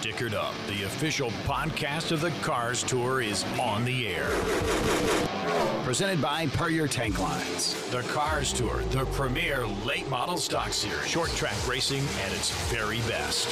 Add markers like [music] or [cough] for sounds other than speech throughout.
Stickered Up, the official podcast of the Cars Tour, is on the air. Presented by Puryear Tank Lines. The Cars Tour, the premier late model stock series. Short track racing at its very best.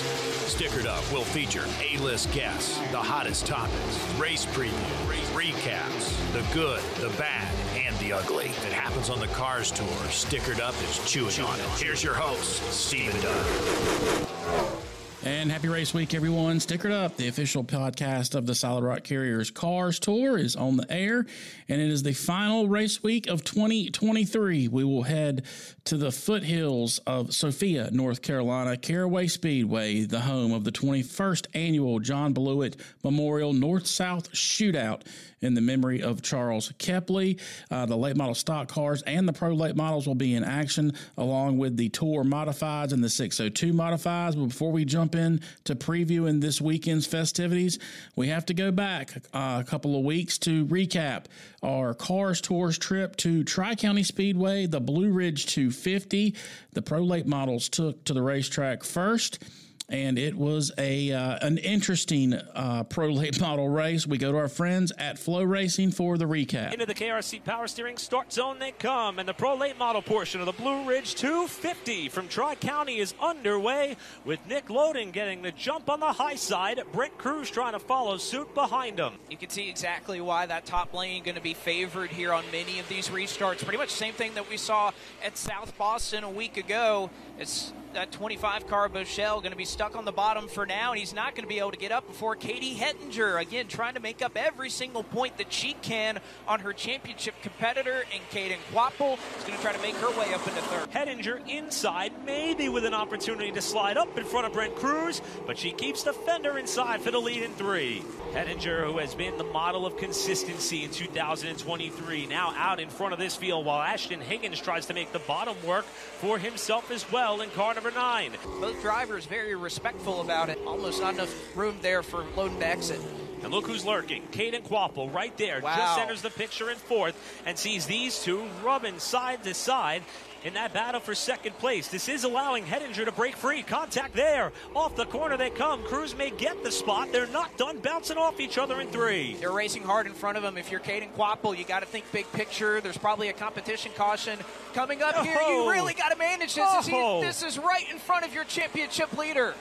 Stickered Up will feature A-list guests, the hottest topics, race previews, recaps, the good, the bad, and the ugly. It happens on the Cars Tour. Stickered Up is chewing on it. Here's your host, Stephen Dunn. And happy race week, everyone. Stickered up. The official podcast of the Solid Rock Carriers Cars Tour is on the air, and it is the final race week of 2023. We will head to the foothills of Sophia, North Carolina, Caraway Speedway, the home of the 21st annual John Blewett Memorial North South Shootout in the memory of Charles Kepley. Uh, the late model stock cars and the pro late models will be in action along with the Tour Modifieds and the 602 Modifieds. But before we jump in to previewing this weekend's festivities, we have to go back uh, a couple of weeks to recap our Cars Tours trip to Tri County Speedway, the Blue Ridge 250. The pro late models took to the racetrack first and it was a uh, an interesting uh, pro late [laughs] model race. We go to our friends at FloRacing for the recap. Into the KRC Power Steering start zone they come, and the pro late model portion of the Blue Ridge 250 from Tri County is underway with Nick Loden getting the jump on the high side. Brent Crews trying to follow suit behind him. You can see exactly why that top lane going to be favored here on many of these restarts. Pretty much the same thing that we saw at South Boston a week ago. It's that 25 car Boschele going to be stuck on the bottom for now, and he's not going to be able to get up before Katie Hettinger. Again, trying to make up every single point that she can on her championship competitor, and Caden Kvapil is going to try to make her way up into third. Hettinger inside, maybe with an opportunity to slide up in front of Brent Crews, but she keeps the fender inside for the lead in three. Hettinger, who has been the model of consistency in 2023, now out in front of this field while Ashton Higgins tries to make the bottom work for himself as well in car number nine. Both drivers very respectful about it. Almost not enough room there for Loden to exit. And look who's lurking. Caden Kvapil right there. Wow. Just enters the picture in fourth and sees these two rubbing side to side in that battle for second place. This is allowing Hettinger to break free. Contact there. Off the corner they come. Crews may get the spot. They're not done bouncing off each other in three. They're racing hard in front of them. If you're Caden Kvapil, you got to think big picture. There's probably a competition caution coming up here. Oh. You really got to manage this. This is- Oh. This is right in front of your championship leader.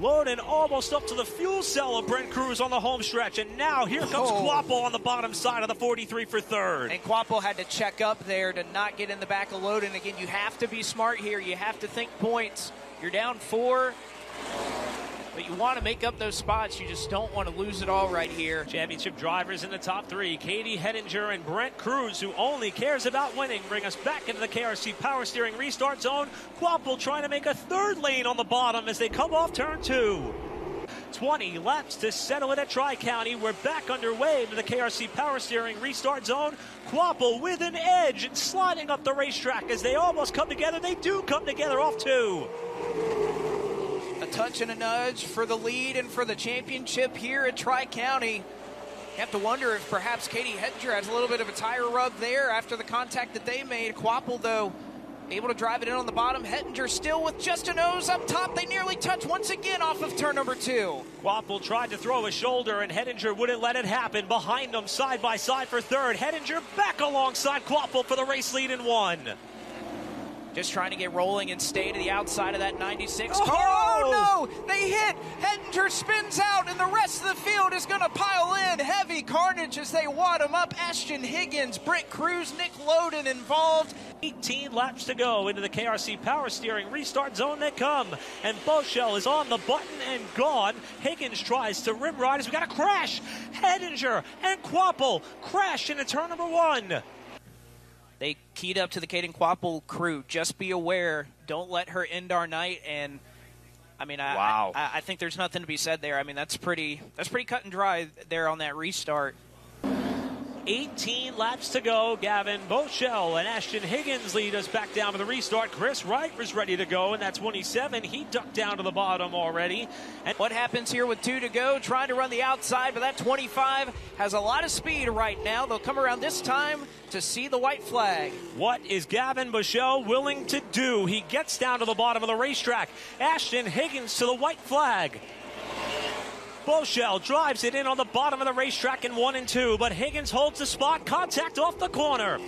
Loden almost up to the fuel cell of Brent Crews on the home stretch. And now here comes Oh. Kvapil on the bottom side of the 43 for third. And Kvapil had to check up there to not get in the back of Loden. Again, you have to be smart here. You have to think points. You're down four, but you want to make up those spots. You just don't want to lose it all right here. Championship drivers in the top three Katie Hettinger and Brent Crews, who only cares about winning, bring us back into the KRC Power Steering restart zone. Kvapil trying to make a third lane on the bottom as they come off turn two. 20 laps to settle it at Tri County. We're back underway to the KRC Power Steering restart zone. Kvapil with an edge and sliding up the racetrack as they almost come together. They do come together off two. Touch and a nudge for the lead and for the championship here at Tri County. You have to wonder if perhaps Katie Hettinger has a little bit of a tire rub there after the contact that they made. Kvapil, though, able to drive it in on the bottom. Hettinger still with just a nose up top. They nearly touch once again off of turn number two. Kvapil tried to throw a shoulder, and Hettinger wouldn't let it happen. Behind them, side by side for third. Hettinger back alongside Kvapil for the race lead in one. Just trying to get rolling and stay to the outside of that 96 Oh! car. Oh no! They hit! Hettinger spins out, and the rest of the field is going to pile in. Heavy carnage as they wad him up. Ashton Higgins, Britt Crews, Nick Loden involved. 18 laps to go into the KRC Power Steering restart zone they come. And Boschele is on the button and gone. Higgins tries to rim ride as we got a crash. Hettinger and Kvapil crash into turn number one. They keyed up to the Caden Kvapil crew. Just be aware. Don't let her end our night. And I mean, I, Wow. I, I think there's nothing to be said there. I mean, that's pretty that's pretty cut and dry there on that restart. 18 laps to go. Gavin Boschele and Ashton Higgins lead us back down to the restart. Chris Wright was ready to go, and that's 27. He ducked down to the bottom already. And What happens here with two to go? Trying to run the outside, but that 25 has a lot of speed right now. They'll come around this time to see the white flag. What is Gavin Boschele willing to do? He gets down to the bottom of the racetrack. Ashton Higgins to the white flag. Boschele drives it in on the bottom of the racetrack in one and two, but Higgins holds the spot. Contact off the corner.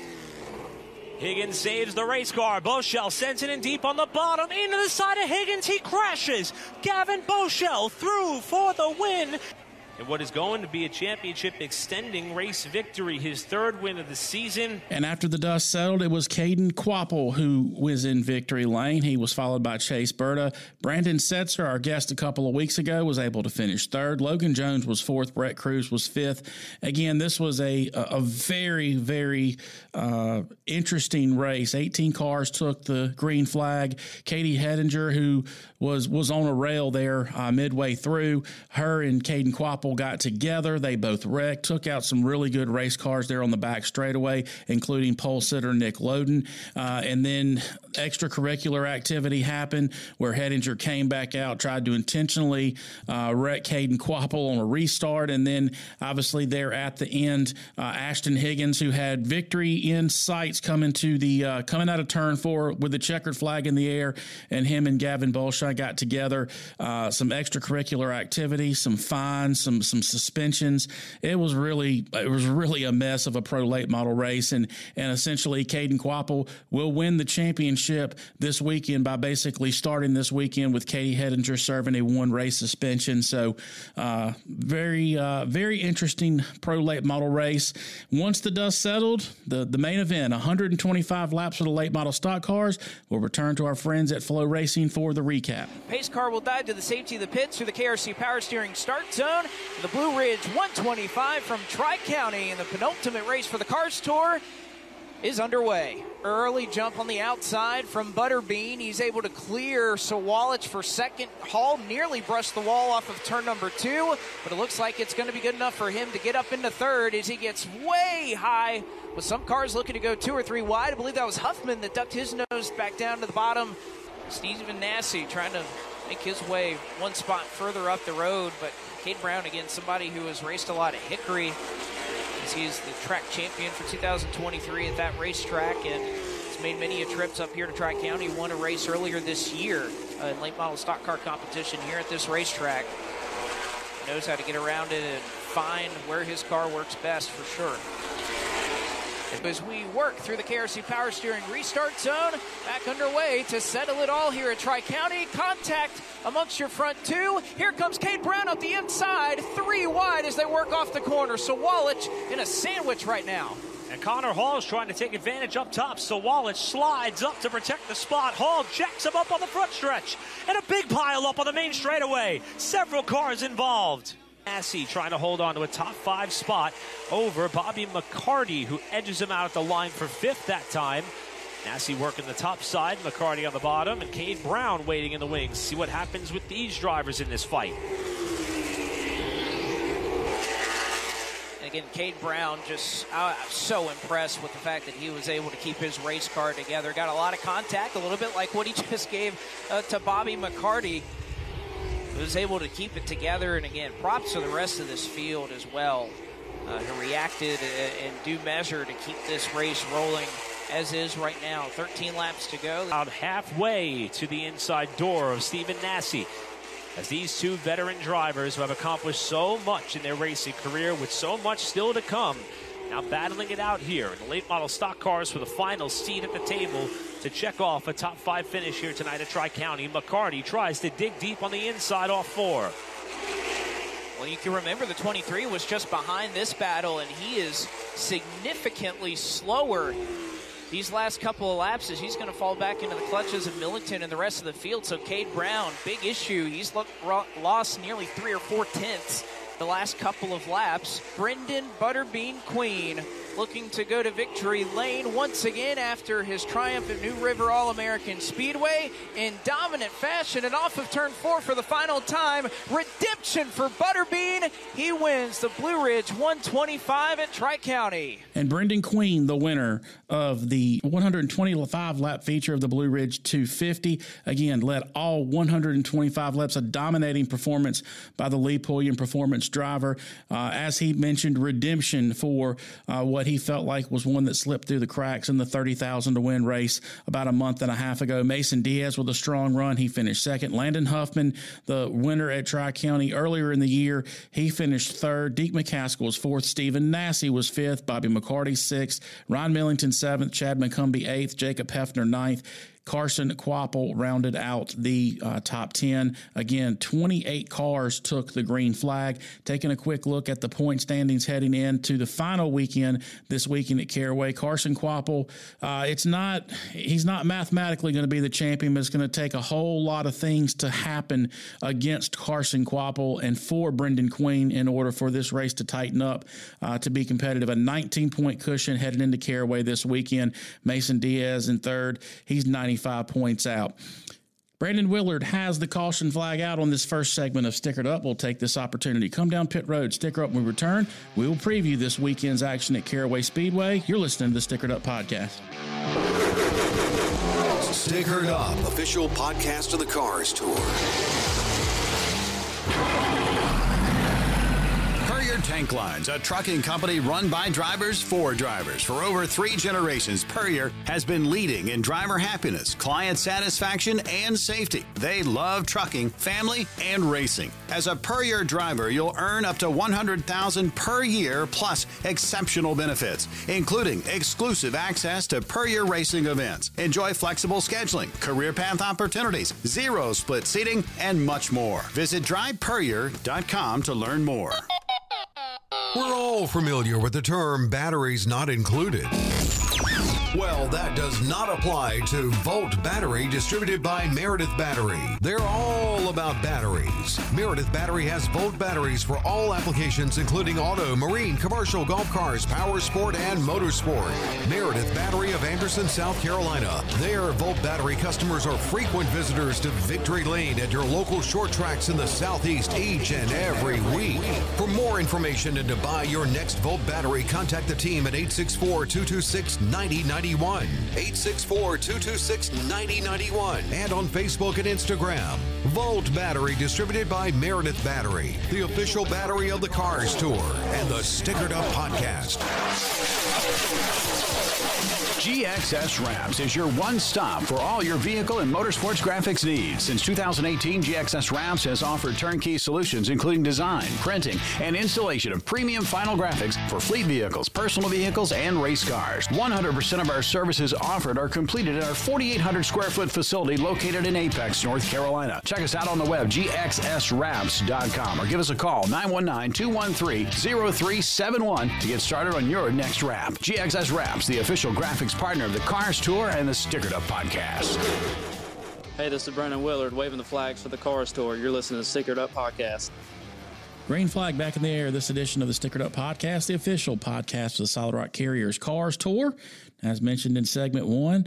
Higgins saves the race car. Boschele sends it in deep on the bottom. Into the side of Higgins. He crashes. Gavin Boschele through for the win in what is going to be a championship extending race victory, his third win of the season. And after the dust settled, it was Caden Kvapil who was in victory lane. He was followed by Chase Burda. Brandon Setzer, our guest a couple of weeks ago, was able to finish third. Logan Jones was fourth. Brett Crews was fifth. Again, this was a, a very, very uh, interesting race. 18 cars took the green flag. Katie Hettinger, who was was on a rail there uh, midway through, her and Caden Kvapil couple got together. They both wrecked, took out some really good race cars there on the back straightaway, including pole sitter Nick Loden. Uh, and then extracurricular activity happened where Hettinger came back out, tried to intentionally uh, wreck Caden Kvapil on a restart. And then obviously there at the end, uh, Ashton Higgins, who had victory in sights coming to the uh, coming out of turn four with the checkered flag in the air, and him and Gavin Boschele got together. Uh, some extracurricular activity, some fines, some some some suspensions. It was really it was really a mess of a pro late model race, and and essentially Caden Kvapil will win the championship this weekend by basically starting this weekend with Katie Hettinger serving a one race suspension. So uh, very uh, very interesting pro late model race. Once the dust settled, the the main event 125 laps of the late model stock cars will return to our friends at FloRacing for the recap. Pace car will dive to the safety of the pits through the KRC Power Steering start zone. The Blue Ridge 125 from Tri County in the penultimate race for the Cars Tour is underway. Early jump on the outside from Butterbean. He's able to clear Sawalich for second. Hall nearly brushed the wall off of turn number two, but it looks like it's going to be good enough for him to get up into third as he gets way high with some cars looking to go two or three wide. I believe that was Huffman that ducked his nose back down to the bottom. Stephen Nasse trying to make his way one spot further up the road, but Cade Brown, again, somebody who has raced a lot at Hickory, as he is the track champion for 2023 at that racetrack, and has made many a trips up here to Tri County. Won a race earlier this year uh, in late model stock car competition here at this racetrack. Knows how to get around it and find where his car works best for sure. As we work through the KRC Power Steering restart zone, back underway to settle it all here at Tri County. Contact amongst your front two. Here comes Cade Brown up the inside, three wide as they work off the corner. Sawalich in a sandwich right now. And Connor Hall is trying to take advantage up top, Sawalich slides up to protect the spot. Hall jacks him up on the front stretch, and a big pile up on the main straightaway. Several cars involved. Nasse trying to hold on to a top five spot over Bobby McCarty, who edges him out at the line for fifth that time. Nasse working the top side, McCarty on the bottom, and Cade Brown waiting in the wings. See what happens with these drivers in this fight. And again, Cade Brown just uh, so impressed with the fact that he was able to keep his race car together. Got a lot of contact, a little bit like what he [laughs] just gave uh, to Bobby McCarty was able to keep it together. And again, props to the rest of this field as well, uh, who reacted in due measure to keep this race rolling as is right now. 13 laps to go. About halfway to the inside door of Stephen Nasse. As these two veteran drivers who have accomplished so much in their racing career with so much still to come, now battling it out here in the late model stock cars for the final seat at the table to check off a top five finish here tonight at Tri County. McCarty tries to dig deep on the inside off four. Well, you can remember the 23 was just behind this battle, and he is significantly slower these last couple of laps as he's going to fall back into the clutches of Millington and the rest of the field. So Cade Brown, big issue. He's lost nearly three or four tenths the last couple of laps. Brendan Butterbean Queen looking to go to victory lane once again after his triumph at New River All American Speedway in dominant fashion and off of turn four for the final time. Redemption for Butterbean. He wins the Blue Ridge 125 at Tri County. And Brendan Queen, the winner of the 125 lap feature of the Blue Ridge 250. Again, led all 125 laps, a dominating performance by the Lee Pulliam performance driver. Uh, as he mentioned, redemption for uh, what he felt like was one that slipped through the cracks in the 30,000 to win race about a month and a half ago. Mason Diaz with a strong run. He finished second. Landon Huffman, the winner at Tri County earlier in the year, he finished third. Deac McCaskill was fourth. Stephen Nasse was fifth. Bobby McCarty sixth. Ron Millington seventh. Chad McCumbee eighth. Jacob Heafner ninth. Carson Kvapil rounded out the uh, top 10. Again, 28 cars took the green flag. Taking a quick look at the point standings heading into the final weekend this weekend at Caraway. Carson Kvapil, uh, it's not, he's not mathematically going to be the champion, but it's going to take a whole lot of things to happen against Carson Kvapil and for Brendan Queen in order for this race to tighten up uh, to be competitive. A 19 point cushion headed into Caraway this weekend. Mason Diaz in third. He's 90 25 points out. Brandon Willard has the caution flag out on this first segment of Stickered Up. We'll take this opportunity. Come down pit road, sticker up when we return. We will preview this weekend's action at Caraway Speedway. You're listening to the Stickered Up podcast. Stickered Up, official podcast of the Cars Tour. Tank Lines, a trucking company run by drivers for drivers. For over three generations, Puryear has been leading in driver happiness, client satisfaction, and safety. They love trucking, family, and racing. As a Puryear driver, you'll earn up to 100000 per year plus exceptional benefits, including exclusive access to Puryear racing events. Enjoy flexible scheduling, career path opportunities, zero split seating, and much more. Visit drivepuryear.com to learn more. We're all familiar with the term batteries not included. Well, that does not apply to Volt Battery, distributed by Meredith Battery. They're all about batteries. Meredith Battery has Volt batteries for all applications, including auto, marine, commercial, golf cars, power sport, and motorsport. Meredith Battery of Anderson, South Carolina. Their Volt Battery customers are frequent visitors to Victory Lane at your local short tracks in the Southeast each and every week. For more information and to buy your next Volt battery, contact the team at 864 226 9090. 864 226 9091. And on Facebook and Instagram. Volt Battery, distributed by Meredith Battery, the official battery of the Cars Tour and the Stickered Up Podcast. GXS Wraps is your one stop for all your vehicle and motorsports graphics needs. Since 2018, GXS Wraps has offered turnkey solutions including design, printing, and installation of premium final graphics for fleet vehicles, personal vehicles, and race cars. 100% of our services offered are completed at our 4,800 square foot facility located in Apex, North Carolina. Check us out on the web, gxswraps.com, or give us a call, 919 213 0371 to get started on your next wrap. GXS Wraps, the official graphics partner of the Cars Tour and the Stickered Up podcast. Hey, this is Brandon Willard waving the flags for the Cars Tour. You're listening to the Stickered Up podcast. Green flag back in the air. This edition of the Stickered Up podcast, the official podcast of the Solid Rock Carriers Cars Tour. As mentioned in segment one,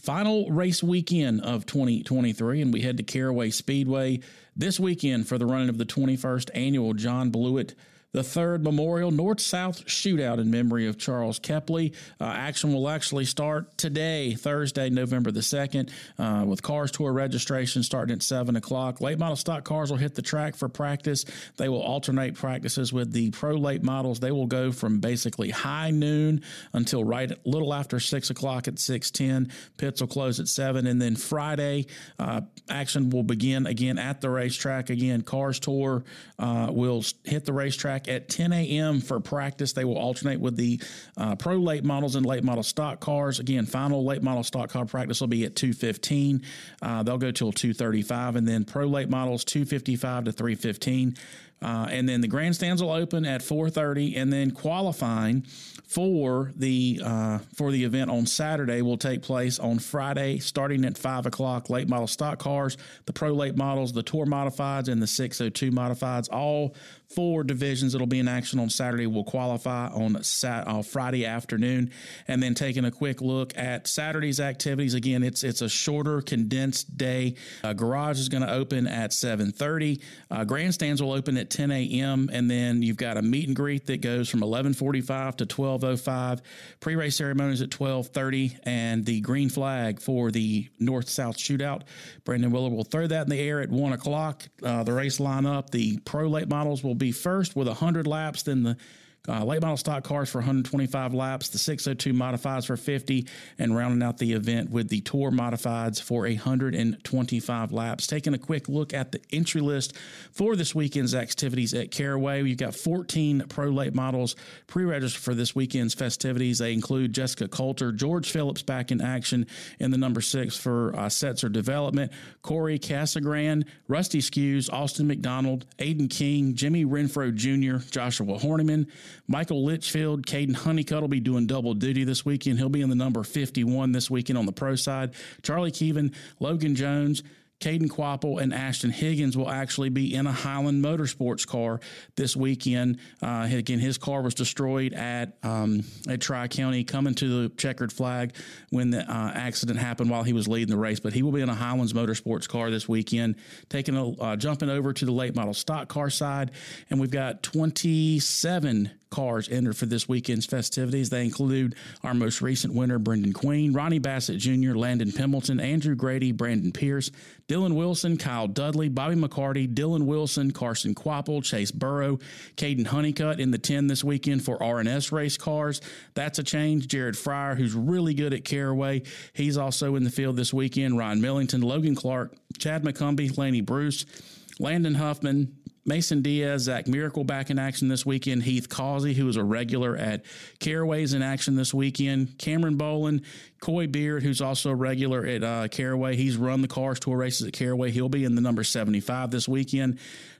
final race weekend of 2023, and we head to Caraway Speedway this weekend for the running of the 21st annual John Blewett the third Memorial North South Shootout in memory of Charles Kepley. Uh, action will actually start today, Thursday, November the 2nd, uh, with Cars Tour registration starting at 7 o'clock. Late model stock cars will hit the track for practice. They will alternate practices with the pro late models. They will go from basically high noon until right a little after 6 o'clock at 610. Pits will close at 7. And then Friday, uh, action will begin again at the racetrack. Again, Cars Tour uh, will hit the racetrack at 10 a.m. for practice. They will alternate with the uh, pro late models and late model stock cars. Again, final late model stock car practice will be at 2:15. Uh, they'll go till 2:35, and then pro late models 2:55 to 3:15. Uh, and then the grandstands will open at 4:30, and then qualifying for the uh, for the event on Saturday will take place on Friday, starting at five o'clock. Late model stock cars, the pro late models, the tour modifieds, and the 602 modifieds, all four divisions that'll be in action on Saturday will qualify on Sat- uh, Friday afternoon, and then taking a quick look at Saturday's activities. Again, it's it's a shorter, condensed day. Uh, garage is going to open at 7:30. Uh, grandstands will open at 10 a.m. and then you've got a meet and greet that goes from 11:45 to 12:05. Pre-race ceremonies at 12:30, and the green flag for the North-South Shootout. Brandon Willard will throw that in the air at one o'clock. Uh, the race lineup, the pro late models will be first with 100 laps. Then the uh, late model stock cars for 125 laps, the 602 modifieds for 50, and rounding out the event with the Tour modifieds for 125 laps. Taking a quick look at the entry list for this weekend's activities at Caraway, we've got 14 pro late models pre-registered for this weekend's festivities. They include Jessica Coulter, George Phillips back in action in the number six for uh, Setzer Development, Corey Casagran, Rusty Skews, Austin McDonald, Aiden King, Jimmy Renfro Jr., Joshua Horniman, Michael Litchfield, Caden Honeycutt will be doing double duty this weekend. He'll be in the number 51 this weekend on the pro side. Charlie Keevan, Logan Jones, Caden Kvapil and Ashton Higgins will actually be in a Highland Motorsports car this weekend. Uh, again, his car was destroyed at um, at Tri County, coming to the checkered flag when the uh, accident happened while he was leading the race. But he will be in a Highlands Motorsports car this weekend, taking a uh, jumping over to the late model stock car side, and we've got 27 cars entered for this weekend's festivities. They include our most recent winner, Brendan Queen, Ronnie Bassett Jr., Landon Pembelton, Andrew Grady, Brandon Pierce, Dylan Wilson, Kyle Dudley, Bobby McCarty, Dylan Wilson, Carson Kvapil, Chase Burrow, Caden Honeycutt in the 10 this weekend for RNS race cars. That's a change. Jared Fryar, who's really good at Caraway, he's also in the field this weekend. Ryan Millington, Logan Clark, Chad McCumbee, Laney Bruce, Landon Huffman, Mason Diaz, Zach Miracle back in action this weekend. Heath Causey, who is a regular at Caraway's in action this weekend. Cameron Boland, Coy Beard, who's also a regular at uh, Caraway. He's run the Cars Tour races at Caraway. He'll be in the number 75 this weekend.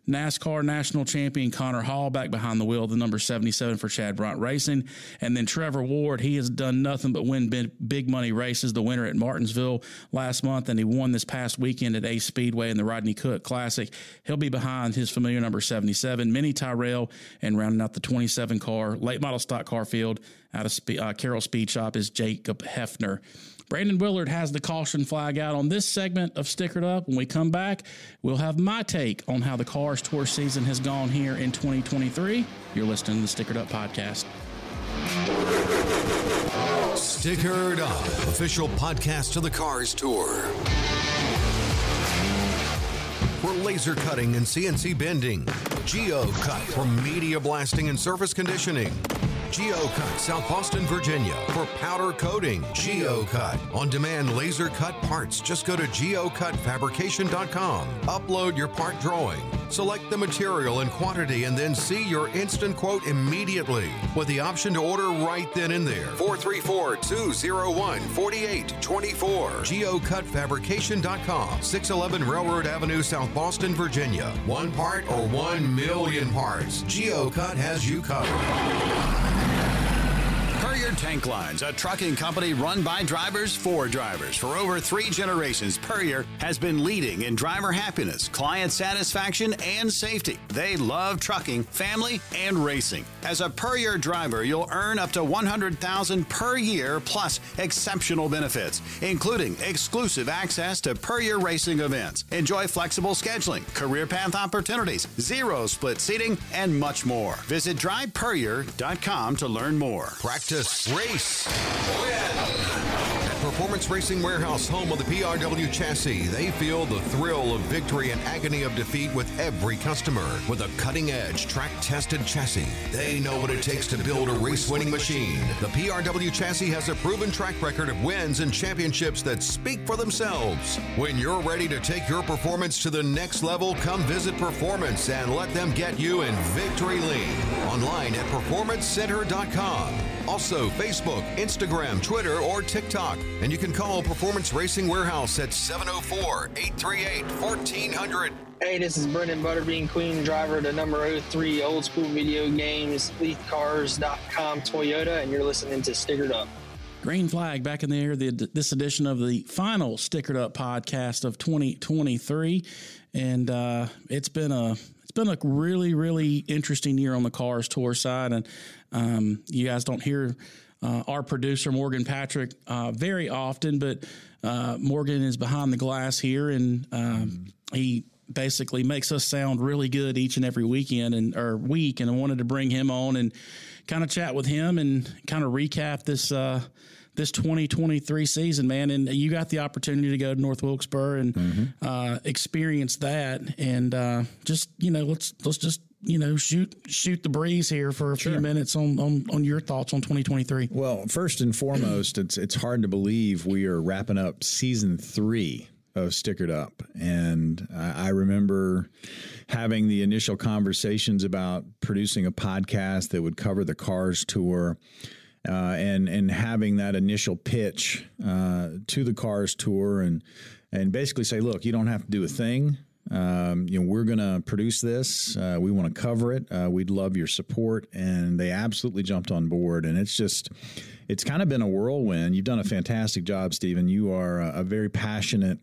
NASCAR national champion Connor Hall back behind the wheel, the number 77 for Chad Bryant Racing. And then Trevor Ward, he has done nothing but win big money races, the winner at Martinsville last month, and he won this past weekend at Ace Speedway in the Rodney Cook Classic. He'll be behind his familiar number 77, Minnie Tyrell, and rounding out the 27 car late model stock car field out of uh, Carroll Speed Shop is Jacob Heafner. Brandon Willard has the caution flag out on this segment of Stickered Up. When we come back, we'll have my take on how the Cars Tour season has gone here in 2023. You're listening to the Stickered Up podcast. Stickered Up, official podcast of the Cars Tour. For laser cutting and CNC bending, GeoCut for media blasting and surface conditioning. GeoCut, South Boston, Virginia. For powder coating, GeoCut. On demand laser cut parts, just go to geocutfabrication.com. Upload your part drawing. Select the material and quantity and then see your instant quote immediately with the option to order right then and there. 434 201 4824. GeocutFabrication.com. 611 Railroad Avenue, South Boston, Virginia. One part or one million parts. GeoCut has you covered. Puryear Tank Lines, a trucking company run by drivers for drivers. For over three generations, Puryear has been leading in driver happiness, client satisfaction, and safety. They love trucking, family, and racing. As a Puryear driver, you'll earn up to 100000 per year plus exceptional benefits, including exclusive access to Puryear racing events. Enjoy flexible scheduling, career path opportunities, zero split seating, and much more. Visit drivepuryear.com to learn more. Practice, race, win. Performance Racing Warehouse, home of the PRW chassis, they feel the thrill of victory and agony of defeat with every customer. With a cutting edge, track tested chassis, they know what it takes to build a race winning machine. The PRW chassis has a proven track record of wins and championships that speak for themselves. When you're ready to take your performance to the next level, come visit Performance and let them get you in victory lane. Online at performancecenter.com. Also, Facebook, Instagram, Twitter, or TikTok. And you can call Performance Racing Warehouse at 704 838 1400. Hey, this is Brendan Butterbean, Queen driver to number 03 Old School Video Games, LeithCars.com Toyota, and you're listening to Stickered Up. Green flag back in the air. The, this edition of the final Stickered Up podcast of 2023, and uh, it's been a it's been a really really interesting year on the cars tour side, and um, you guys don't hear uh, our producer Morgan Patrick uh, very often, but uh, Morgan is behind the glass here, and um, he basically makes us sound really good each and every weekend and or week. And I wanted to bring him on and kind of chat with him and kind of recap this uh, this 2023 season, man. And you got the opportunity to go to North Wilkesboro and mm-hmm. uh, experience that, and uh, just you know, let's let's just you know shoot shoot the breeze here for a few minutes on, on on your thoughts on 2023. Well, first and foremost, it's it's hard to believe we are wrapping up season three of Stickered Up, and I remember having the initial conversations about producing a podcast that would cover the Cars tour. Uh, and and having that initial pitch uh, to the Cars tour and and basically say, look, you don't have to do a thing. Um, you know, we're going to produce this. Uh, we want to cover it. Uh, we'd love your support, and they absolutely jumped on board. And it's just, it's kind of been a whirlwind. You've done a fantastic job, Stephen. You are a, a very passionate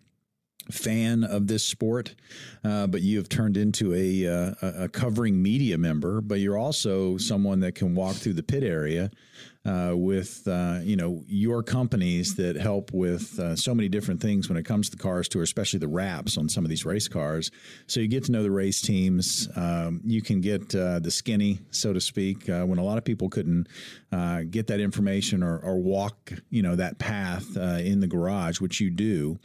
fan of this sport, uh, but you have turned into a, uh, a covering media member. But you're also someone that can walk through the pit area uh, with uh, you know your companies that help with uh, so many different things when it comes to the cars tour, especially the wraps on some of these race cars. So you get to know the race teams. Um, you can get uh, the skinny, so to speak, uh, when a lot of people couldn't uh, get that information or, or, walk you know that path in the garage, which you do.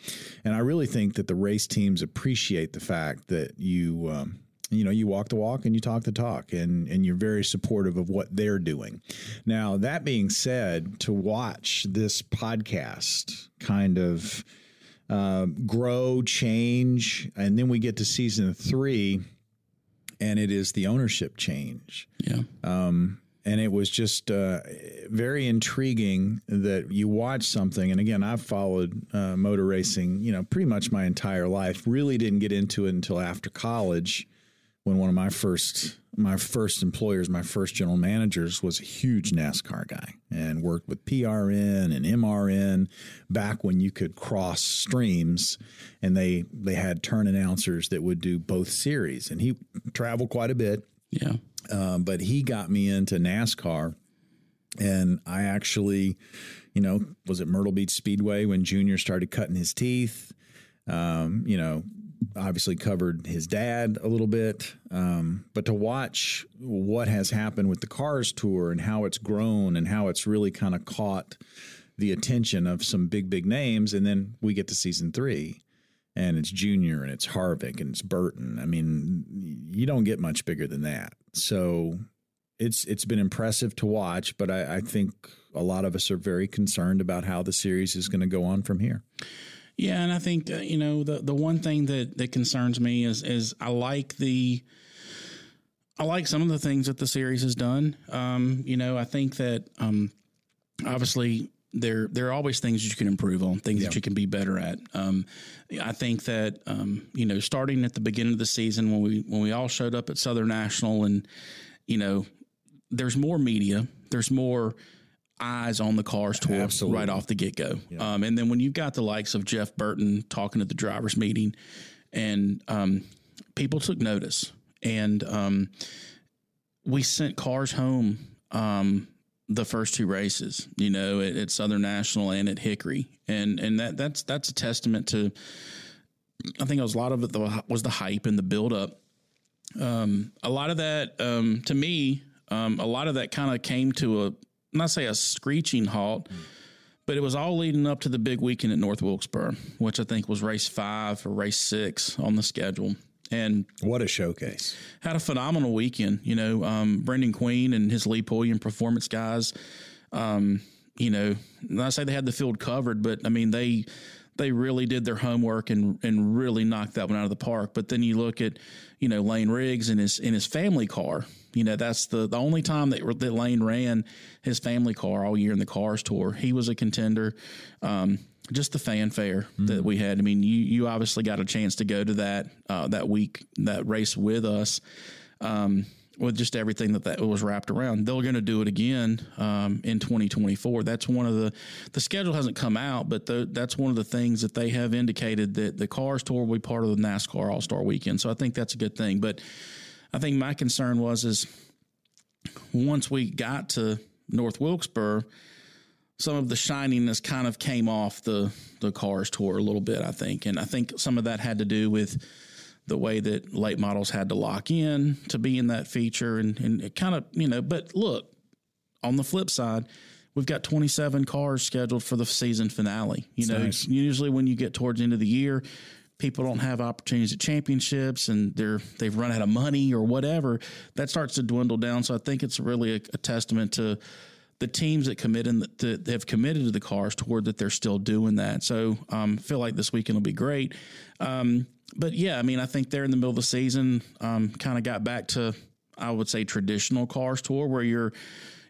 And I really think that the race teams appreciate the fact that you. Um, you know you walk the walk and you talk the talk and and you're very supportive of what they're doing now that being said to watch this podcast kind of uh, grow change and then we get to season three and it is the ownership change yeah um, and it was just uh, very intriguing that you watch something. And again, I've followed uh, motor racing, you know, pretty much my entire life. Really didn't get into it until after college when one of my first my first employers, my first general managers was a huge NASCAR guy and worked with PRN and MRN back when you could cross streams and they they had turn announcers that would do both series and he traveled quite a bit. Yeah. Um, but he got me into NASCAR and I actually, you know, was at Myrtle Beach Speedway when Junior started cutting his teeth. Um, you know, obviously covered his dad a little bit, um, but to watch what has happened with the Cars tour and how it's grown and how it's really kind of caught the attention of some big, big names, and then we get to season three. And it's Junior and it's Harvick and it's Burton. I mean, you don't get much bigger than that. So it's it's been impressive to watch, but I, I think a lot of us are very concerned about how the series is going to go on from here. Yeah, and I think uh, you know the the one thing that that concerns me is is I like the I like some of the things that the series has done. Um, you know, I think that um, obviously there there are always things that you can improve on, things yeah. that you can be better at. Um, I think that um, you know, starting at the beginning of the season when we when we all showed up at Southern National, and you know, there's more media, there's more eyes on the cars tour Absolutely. right off the get go. Yeah. Um, and then when you've got the likes of Jeff Burton talking at the drivers' meeting, and um, people took notice, and um, we sent cars home um, the first two races. You know, at, at, Southern National and at Hickory, and and that that's that's a testament to. I think it was a lot of it was the hype and the build up. Um, a lot of that, um, to me, a lot of that kind of came to a not say a screeching halt, but it was all leading up to the big weekend at North Wilkesboro, which I think was race five or race six on the schedule. And what a showcase! Had a phenomenal weekend. You know, um, Brendan Queen and his Lee Pulliam Performance guys. Um, you know, I say they had the field covered, but I mean they they really did their homework and and really knocked that one out of the park. But then you look at you know Lane Riggs and his in his family car. You know that's the the only time that, that Lane ran his family car all year in the Cars Tour. He was a contender. Um, just the fanfare mm. that we had. I mean, you you obviously got a chance to go to that uh, that week that race with us. Um, with just everything that that was wrapped around. They're going to do it again um, in 2024. That's one of the the schedule hasn't come out, but the, that's one of the things that they have indicated that the Cars Tour will be part of the NASCAR All Star Weekend. So I think that's a good thing. But I think my concern was is once we got to North Wilkesboro, some of the shininess kind of came off the the Cars Tour a little bit. I think, and I think some of that had to do with the way that late models had to lock in to be in that feature and, and it kind of, you know, but look, on the flip side, we've got 27 cars scheduled for the season finale. You know, nice. usually when you get towards the end of the year, people don't have opportunities at championships and they're they've run out of money or whatever, that starts to dwindle down. So I think it's really a, a testament to the teams that commit and that have committed to the cars toward that they're still doing that. So um, feel like this weekend will be great. Um, but yeah, I mean, I think they're in the middle of the season, um, kind of got back to I would say traditional cars tour where you're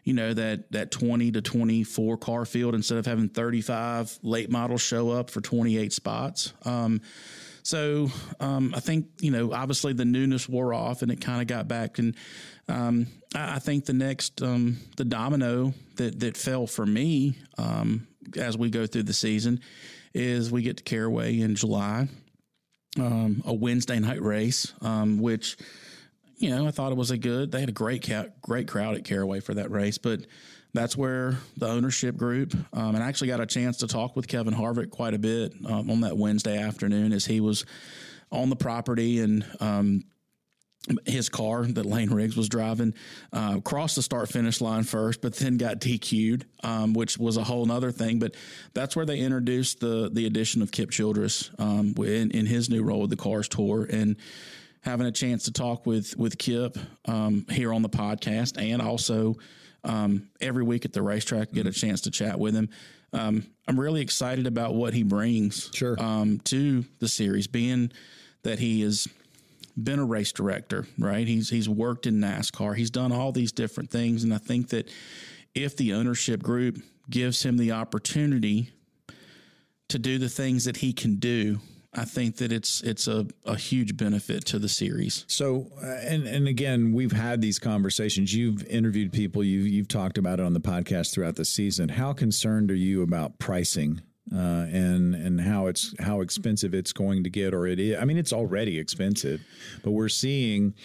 you know that that 20 to 24 car field instead of having 35 late models show up for 28 spots. Um, so um, I think you know obviously the newness wore off and it kind of got back and um, I, I, think the next um, the domino that that fell for me um, as we go through the season is we get to Caraway in July um, a Wednesday night race which you know, I thought it was a good. They had a great ca- great crowd at Caraway for that race, but that's where the ownership group um, and I actually got a chance to talk with Kevin Harvick quite a bit um, on that Wednesday afternoon as he was on the property and. Um, his car that Lane Riggs was driving uh, crossed the start finish line first, but then got DQ'd, um, which was a whole other thing. But that's where they introduced the the addition of Kip Childress um, in, in his new role with the Cars Tour, and having a chance to talk with with Kip um, here on the podcast, and also um, every week at the racetrack, get a chance to chat with him. Um, I'm really excited about what he brings sure. Um, to the series, being that he has been a race director, right? He's he's worked in NASCAR, he's done all these different things, and I think that if the ownership group gives him the opportunity to do the things that he can do I think that it's it's a, a huge benefit to the series. So, uh, and and again, we've had these conversations. You've interviewed people. You you've talked about it on the podcast throughout the season. How concerned are you about pricing uh, and and how it's how expensive it's going to get, or it is? I mean, it's already expensive, but we're seeing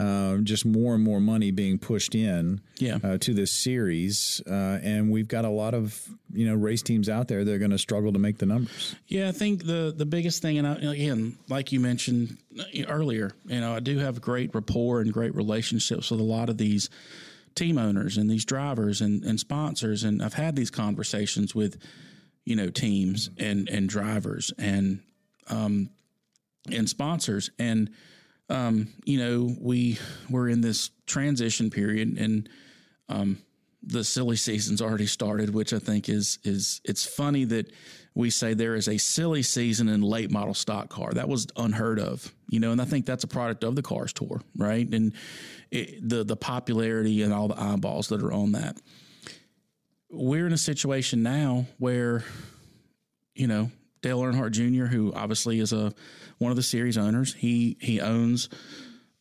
uh, just more and more money being pushed in yeah. uh, to this series, uh, and we've got a lot of you know race teams out there that are going to struggle to make the numbers. Yeah, I think the the biggest thing, and I, again, like you mentioned uh, earlier, you know, I do have great rapport and great relationships with a lot of these team owners and these drivers and, and sponsors, and I've had these conversations with you know teams and and drivers and um and sponsors and um, you know, we we're in this transition period, and um, the silly season's already started, which I think is is it's funny that we say there is a silly season in late model stock car. That was unheard of, you know, and I think that's a product of the cars tour, right? And it, the the popularity and all the eyeballs that are on that. We're in a situation now where, you know, Dale Earnhardt Jr., who obviously is a one of the series owners. He he owns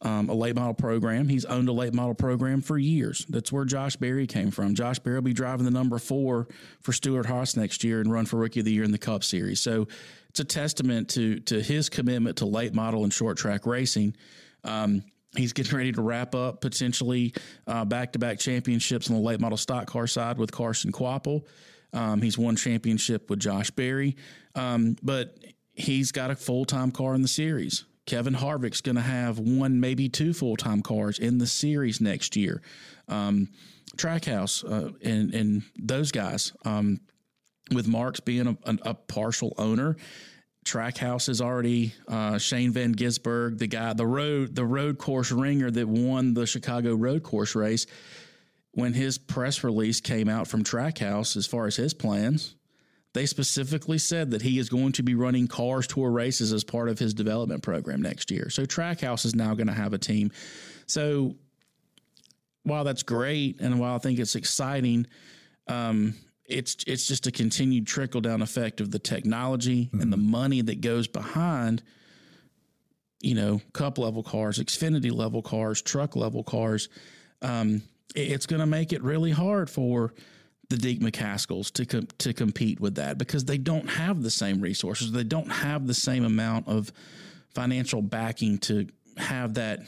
um, a late model program. He's owned a late model program for years. That's where Josh Berry came from. Josh Berry will be driving the number four for Stewart-Haas next year and run for Rookie of the Year in the Cup Series. So it's a testament to to his commitment to late model and short track racing. Um, He's getting ready to wrap up potentially back to back championships on the late model stock car side with Carson Kvapil. Um, he's won championship with Josh Berry, um, but he's got a full time car in the series. Kevin Harvick's going to have one, maybe two full time cars in the series next year. Um, Trackhouse uh, and and those guys, um, with Marks being a, a, partial owner, Trackhouse is already uh, Shane Van Gisbergen, the guy, the road the road course ringer that won the Chicago road course race. When his press release came out from Trackhouse, as far as his plans, they specifically said that he is going to be running cars tour races as part of his development program next year. So Trackhouse is now going to have a team. So while that's great and while I think it's exciting, um, it's it's just a continued trickle down effect of the technology mm-hmm. and the money that goes behind, you know, cup level cars, Xfinity level cars, truck level cars. Um, it's going to make it really hard for the Deac McCaskills to com- to compete with that because they don't have the same resources. They don't have the same amount of financial backing to have that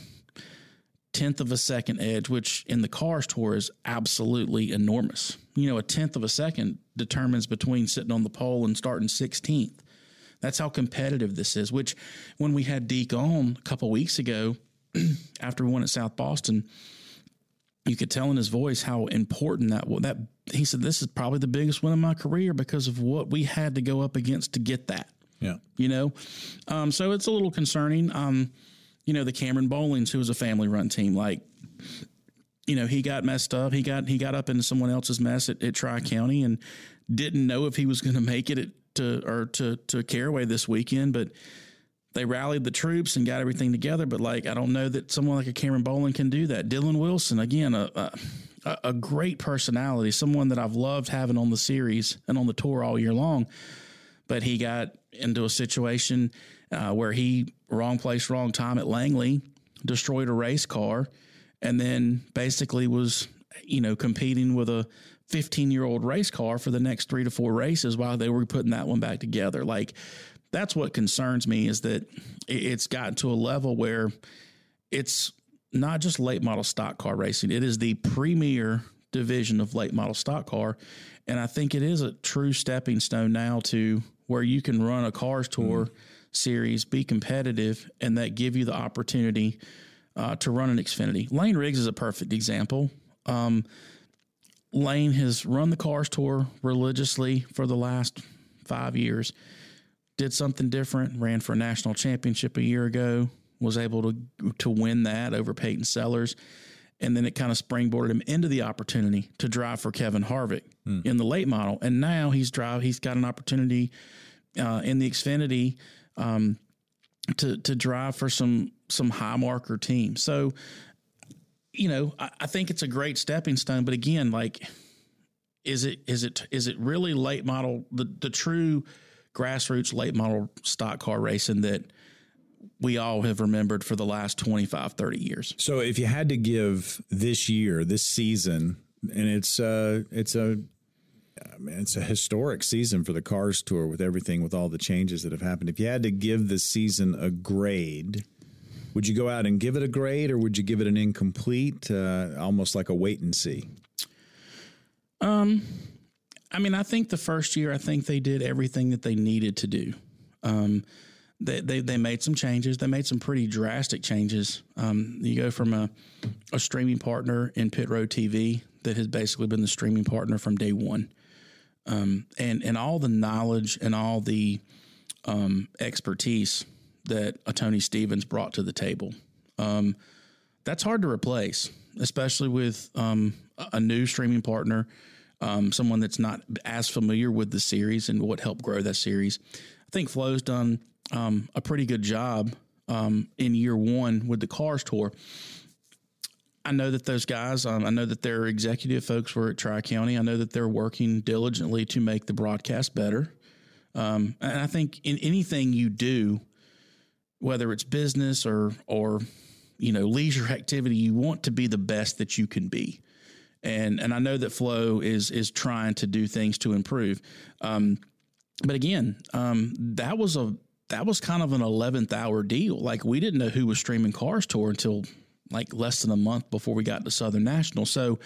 tenth of a second edge, which in the cars tour is absolutely enormous. You know, a tenth of a second determines between sitting on the pole and starting 16th. That's how competitive this is. Which, when we had Deac on a couple weeks ago, [clears throat] after we won at South Boston, you could tell in his voice how important that was. That he said, "This is probably the biggest win of my career because of what we had to go up against to get that." Yeah. You know, um, so it's a little concerning. Um, you know, the Cameron Bowlings, who was a family run team, like, you know, he got messed up. He got he got up into someone else's mess at, at Tri County and didn't know if he was going to make it at, to or to to Caraway this weekend, but they rallied the troops and got everything together. But like, I don't know that someone like a Cameron Boland can do that. Dylan Wilson, again, a, a, a great personality, someone that I've loved having on the series and on the tour all year long. But he got into a situation uh, where he wrong place, wrong time at Langley, destroyed a race car, and then basically was you know competing with a 15 year old race car for the next three to four races while they were putting that one back together. Like that's what concerns me is that it's gotten to a level where it's not just late model stock car racing, it is the premier division of late model stock car. And I think it is a true stepping stone now to where you can run a cars tour mm. series, be competitive, and that give you the opportunity uh, to run an Xfinity. Lane Riggs is a perfect example. Um, Lane has run the cars tour religiously for the last five years did something different, ran for a national championship a year ago, was able to to win that over Peyton Sellers. And then it kind of springboarded him into the opportunity to drive for Kevin Harvick mm. in the late model. And now he's drive he's got an opportunity uh, in the Xfinity um, to to drive for some some high marker teams. So, you know, I, I think it's a great stepping stone. But again, like, is it is it is it really late model the the true grassroots late model stock car racing that we all have remembered for the last 25 30 years. So if you had to give this year this season and it's uh it's a I mean, it's a historic season for the cars tour with everything with all the changes that have happened. If you had to give the season a grade would you go out and give it a grade or would you give it an incomplete uh, almost like a wait and see? Um I mean, I think the first year, I think they did everything that they needed to do. Um, they, they, they made some changes. They made some pretty drastic changes. Um, you go from a, a streaming partner in Pit Road TV that has basically been the streaming partner from day one, um, and and all the knowledge and all the um, expertise that a Tony Stevens brought to the table. Um, that's hard to replace, especially with um, a new streaming partner um, someone that's not as familiar with the series and what helped grow that series. I think Flo's done um, a pretty good job um, in year one with the Cars Tour. I know that those guys, um, I know that their executive folks were at Tri County. I know that they're working diligently to make the broadcast better. Um, and I think in anything you do, whether it's business or or you know leisure activity, you want to be the best that you can be and and I know that Flo is is trying to do things to improve. Um, but again, um, that was a that was kind of an eleventh hour deal. Like we didn't know who was streaming Cars Tour until like less than a month before we got to Southern National. So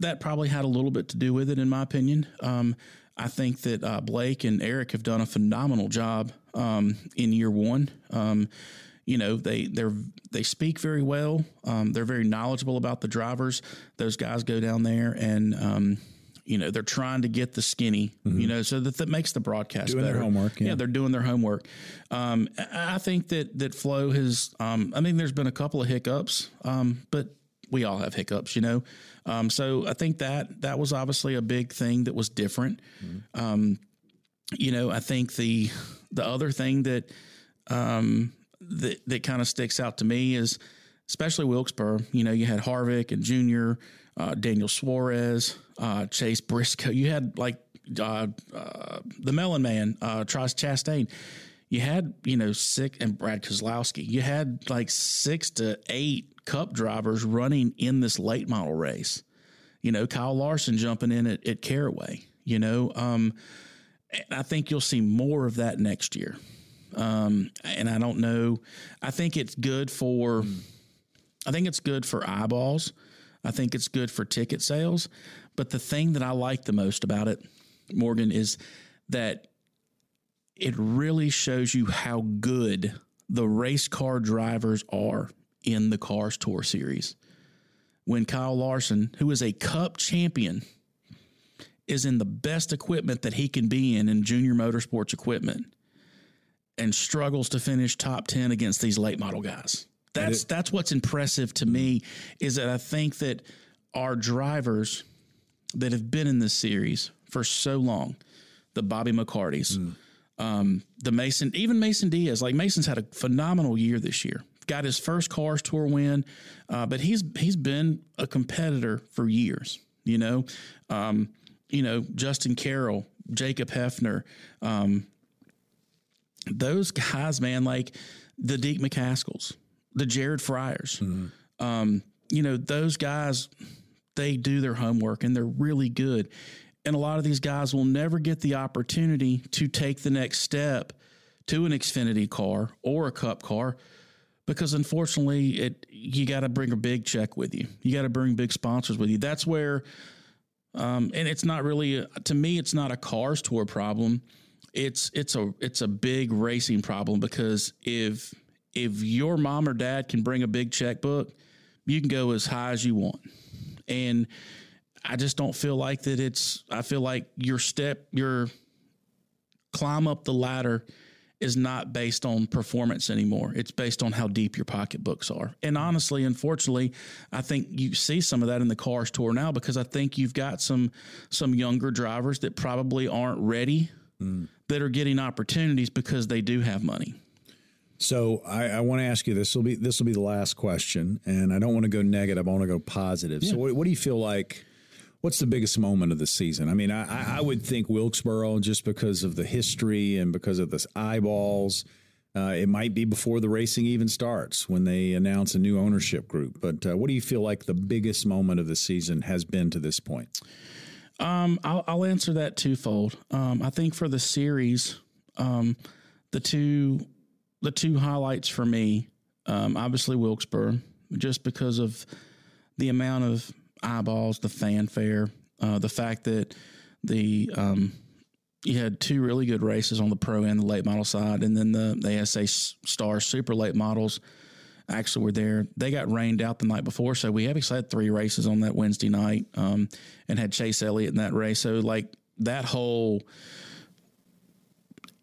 that probably had a little bit to do with it, in my opinion. Um, I think that uh, Blake and Eric have done a phenomenal job um, in year one. Um, you know they they're they speak very well. Um, they're very knowledgeable about the drivers. Those guys go down there and. Um, you know they're trying to get the skinny mm-hmm. you know so that that makes the broadcast doing better. their homework yeah. yeah. they're doing their homework um, i think that that Flo has um, i mean there's been a couple of hiccups um, but we all have hiccups you know um, so i think that that was obviously a big thing that was different mm-hmm. Um, you know i think the the other thing that um, that that kind of sticks out to me is especially Wilkesboro. You know, you had Harvick and Junior, uh, Daniel Suarez, uh, Chase Briscoe. You had like uh, uh the Melon Man, uh, Travis Chastain. You had you know six and Brad Keselowski. You had like six to eight Cup drivers running in this late model race. You know, Kyle Larson jumping in at, at Caraway. You know, um, I think you'll see more of that next year. Um, and I don't know. I think it's good for. I think it's good for eyeballs. I think it's good for ticket sales. But the thing that I like the most about it, Morgan, is that it really shows you how good the race car drivers are in the Cars Tour Series. When Kyle Larson, who is a Cup champion, is in the best equipment that he can be in in junior motorsports equipment and struggles to finish top 10 against these late model guys. That's that's what's impressive to me is that I think that our drivers that have been in this series for so long, the Bobby McCarty's, um, the Mason, even Mason Diaz, like Mason's had a phenomenal year this year. Got his first Cars Tour win, uh, but he's he's been a competitor for years. You know, um, you know Justin Carroll, Jacob Heafner, um, those guys, man, like the Deac McCaskills, the Jared Fryars, um, you know, those guys, they do their homework and they're really good. And a lot of these guys will never get the opportunity to take the next step to an Xfinity car or a Cup car because unfortunately, it you got to bring a big check with you. You got to bring big sponsors with you. That's where, um, and it's not really a, to me, it's not a cars tour problem. It's it's a it's a big racing problem because if if your mom or dad can bring a big checkbook, you can go as high as you want. And I just don't feel like that it's I feel like your step your climb up the ladder is not based on performance anymore. It's based on how deep your pocketbooks are. And honestly, unfortunately, I think you see some of that in the cars tour now because I think you've got some some younger drivers that probably aren't ready that are getting opportunities because they do have money. So I, I want to ask you this will be this will be the last question, and I don't want to go negative. I want to go positive. So what, what do you feel like? What's the biggest moment of the season? I mean, I, I- I would think Wilkesboro just because of the history and because of the eyeballs. Uh, it might be before the racing even starts when they announce a new ownership group. But uh, what do you feel like the biggest moment of the season has been to this point? Um, I'll, I'll answer that twofold. Um, I think for the series, um, the two the two highlights for me, um, obviously Wilkesboro, just because of the amount of eyeballs, the fanfare, uh, the fact that the um, you had two really good races on the pro and the late model side, and then the the ASA Star Super Late Models actually were there. They got rained out the night before, so we actually had three races on that Wednesday night, um, and had Chase Elliott in that race. So like that whole,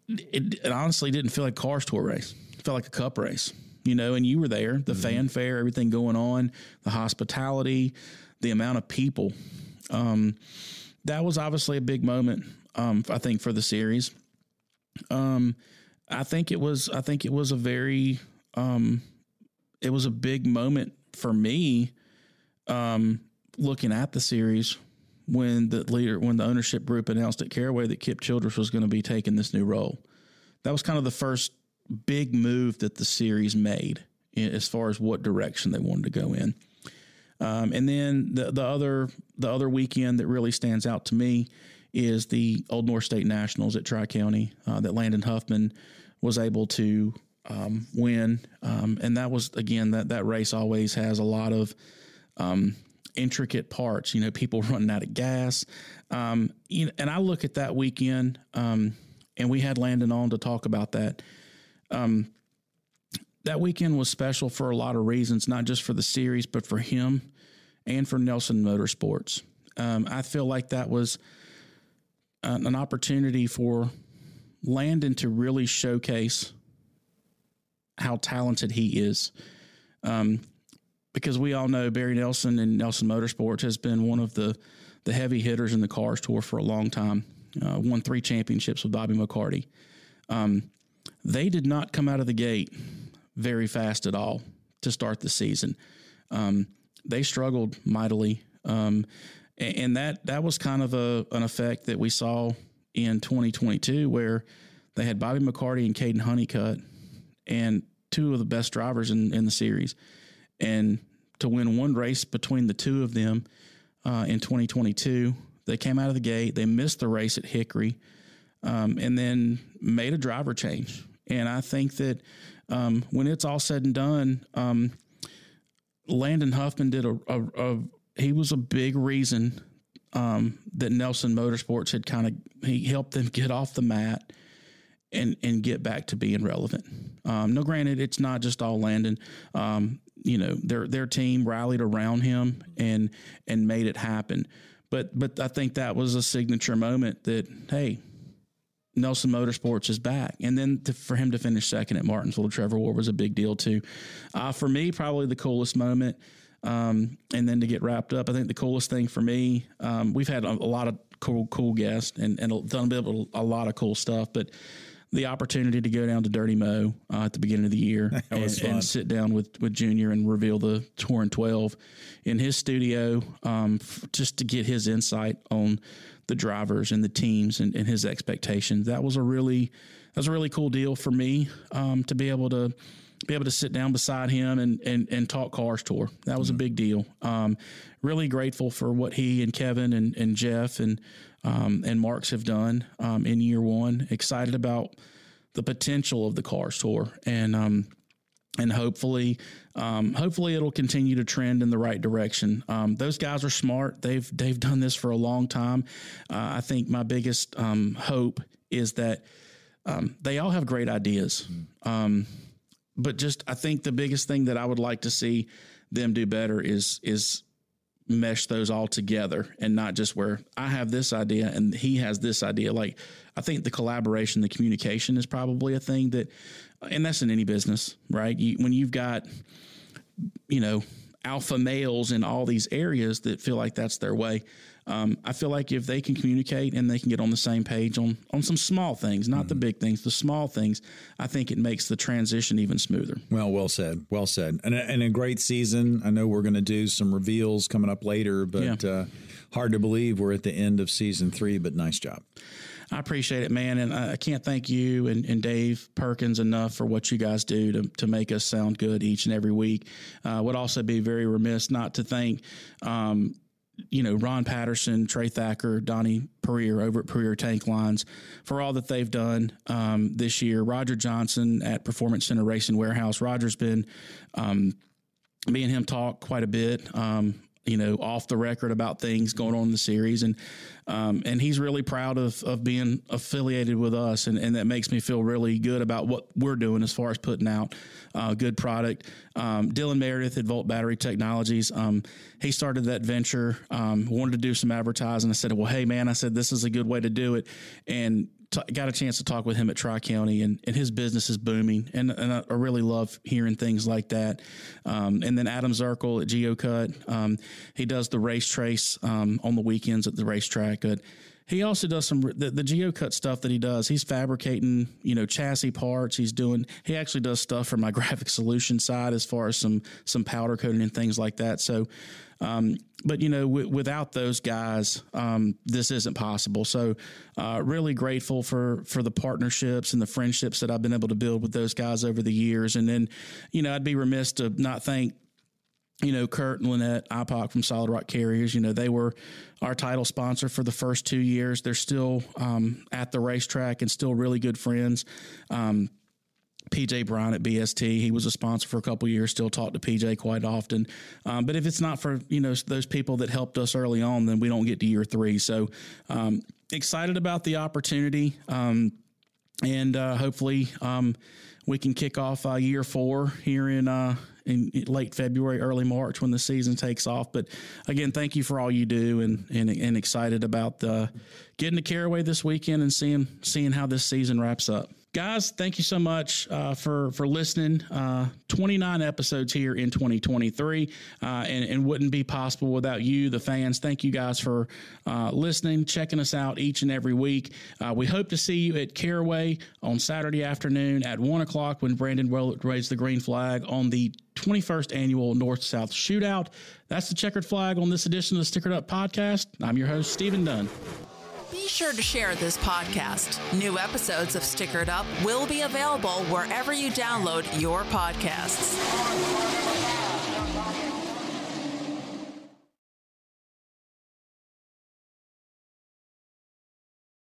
it, it honestly didn't feel like cars tour race. It felt like a cup race, you know. And you were there, the fanfare, everything going on, the hospitality, the amount of people. Um, that was obviously a big moment. Um, I think for the series. Um, I think it was. I think it was a very. Um, it was a big moment for me. Um, looking at the series when the leader, when the ownership group announced at Caraway that Kip Childress was going to be taking this new role. That was kind of the first big move that the series made as far as what direction they wanted to go in. Um, and then the the other the other weekend that really stands out to me is the Old North State Nationals at Tri County uh, that Landon Huffman was able to um, win, um, and that was again that that race always has a lot of um, intricate parts. You know, people [laughs] running out of gas. Um, you know, and I look at that weekend, um, and we had Landon on to talk about that. Um, that weekend was special for a lot of reasons, not just for the series, but for him and for Nelson Motorsports. I feel like that was an opportunity for Landon to really showcase how talented he is. Um, because we all know Barry Nelson and Nelson Motorsports has been one of the the heavy hitters in the cars tour for a long time. Uh, won three championships with Bobby McCarty. Um, they did not come out of the gate very fast at all to start the season. Um, they struggled mightily, um, and, and that that was kind of a an effect that we saw in 2022, where they had Bobby McCarty and Caden Honeycutt, and two of the best drivers in, in the series, and to win one race between the two of them uh, in 2022, they came out of the gate. They missed the race at Hickory, um, and then made a driver change. And I think that um, when it's all said and done, um, Landon Huffman did a, a, a he was a big reason um, that Nelson Motorsports had kind of he helped them [laughs] get off the mat and and get back to being relevant. Um, no, granted, it's not just all Landon. Um, you know, their their team rallied around him and and made it happen. But but I think that was a signature moment that hey, Nelson Motorsports is back. And then to, for him to finish second at Martinsville, Trevor Ward was a big deal too. Uh, for me, probably the coolest moment. Um, and then to get wrapped up, I think the coolest thing for me, um, we've had a, a, lot of cool, cool guests and, and done a, a lot of cool stuff, but the opportunity to go down to Dirty Mo uh, at the beginning of the year [laughs] and, and, sit down with, with Junior and reveal the Touring 12 in his studio um, f- just to get his insight on the drivers and the teams and, and, his expectations. That was a really that was a really cool deal for me um, to be able to be able to sit down beside him and and, and talk cars tour. That was mm-hmm. a big deal. Um, really grateful for what he and Kevin and, and Jeff and um, and Marks have done um, in year one. Excited about the potential of the cars tour and um, and hopefully, um, hopefully it'll continue to trend in the right direction. Um, those guys are smart. They've they've done this for a long time. Uh, I think my biggest um, hope is that um, they all have great ideas. Um, but just I think the biggest thing that I would like to see them do better is is mesh those all together and not just where I have this idea and he has this idea. Like I think the collaboration, the communication is probably a thing that and that's in any business, right? You, when you've got, you know, alpha males in all these areas that feel like that's their way. Um, I feel like if they can communicate and they can get on the same page on on some small things, not mm-hmm. the big things, the small things, I think it makes the transition even smoother. Well, well said, well said, and a, and a great season. I know we're going to do some reveals coming up later, but yeah. uh, hard to believe we're at the end of season three. But nice job. I appreciate it, man. And I can't thank you and, and Dave Perkins enough for what you guys do to, to make us sound good each and every week. Uh, would also be very remiss not to thank, um, you know, Ron Patterson, Trey Thacker, Donnie Perrier over at Perrier Tank Lines for all that they've done um, this year. Roger Johnson at Performance Center Racing Warehouse. Roger's been um, me and him talk quite a bit. Um, you know, off the record about things going on in the series, and um, and he's really proud of of being affiliated with us, and, and that makes me feel really good about what we're doing as far as putting out uh, good product. Um, Dylan Meredith at Volt Battery Technologies, um, he started that venture, um, wanted to do some advertising. I said, well, hey man, I said this is a good way to do it, and t- got a chance to talk with him at Tri County, and, and his business is booming. And, and I, I really love hearing things like that. Um, and then Adam Zirkle at GeoCut, um, he does the race trace um, on the weekends at the racetrack. But he also does some the, the geocut stuff that he does. He's fabricating, you know, chassis parts. He's doing. He actually does stuff for my [laughs] graphic solution side as far as some some powder coating and things like that. So, um, but you know, w- without those guys, um, this isn't possible. So, uh, really grateful for for the partnerships and the friendships that I've been able to build with those guys over the years. And then, you know, I'd be remiss to not thank you know, Kurt and Lynette IPOC from Solid Rock Carriers, you know, they were our title sponsor for the first two years. They're still um, at the racetrack and still really good friends. Um, PJ Brown at BST, he was a sponsor for a couple years. Still talk to PJ quite often. Um, but if it's not for you know those people that helped us early on, then we don't get to year three. So um, excited about the opportunity, um, and uh, hopefully um, we can kick off uh, year four here in uh, in late February, early March when the season takes off. But again, thank you for all you do, and and, and excited about uh, getting to Caraway this weekend and seeing seeing how this season wraps up guys thank you so much uh, for for listening. Uh, 29 episodes here in 2023 uh, and, and wouldn't be possible without you the fans. Thank you guys for uh, listening checking us out each and every week. Uh, we hope to see you at caraway on saturday afternoon at 1 o'clock when brandon will raise the green flag on the 21st annual north south shootout. That's the checkered flag on this edition of the stickered up podcast. I'm your host stephen dunn be sure to share this podcast. New episodes of Stickered Up will be available wherever you download your podcasts.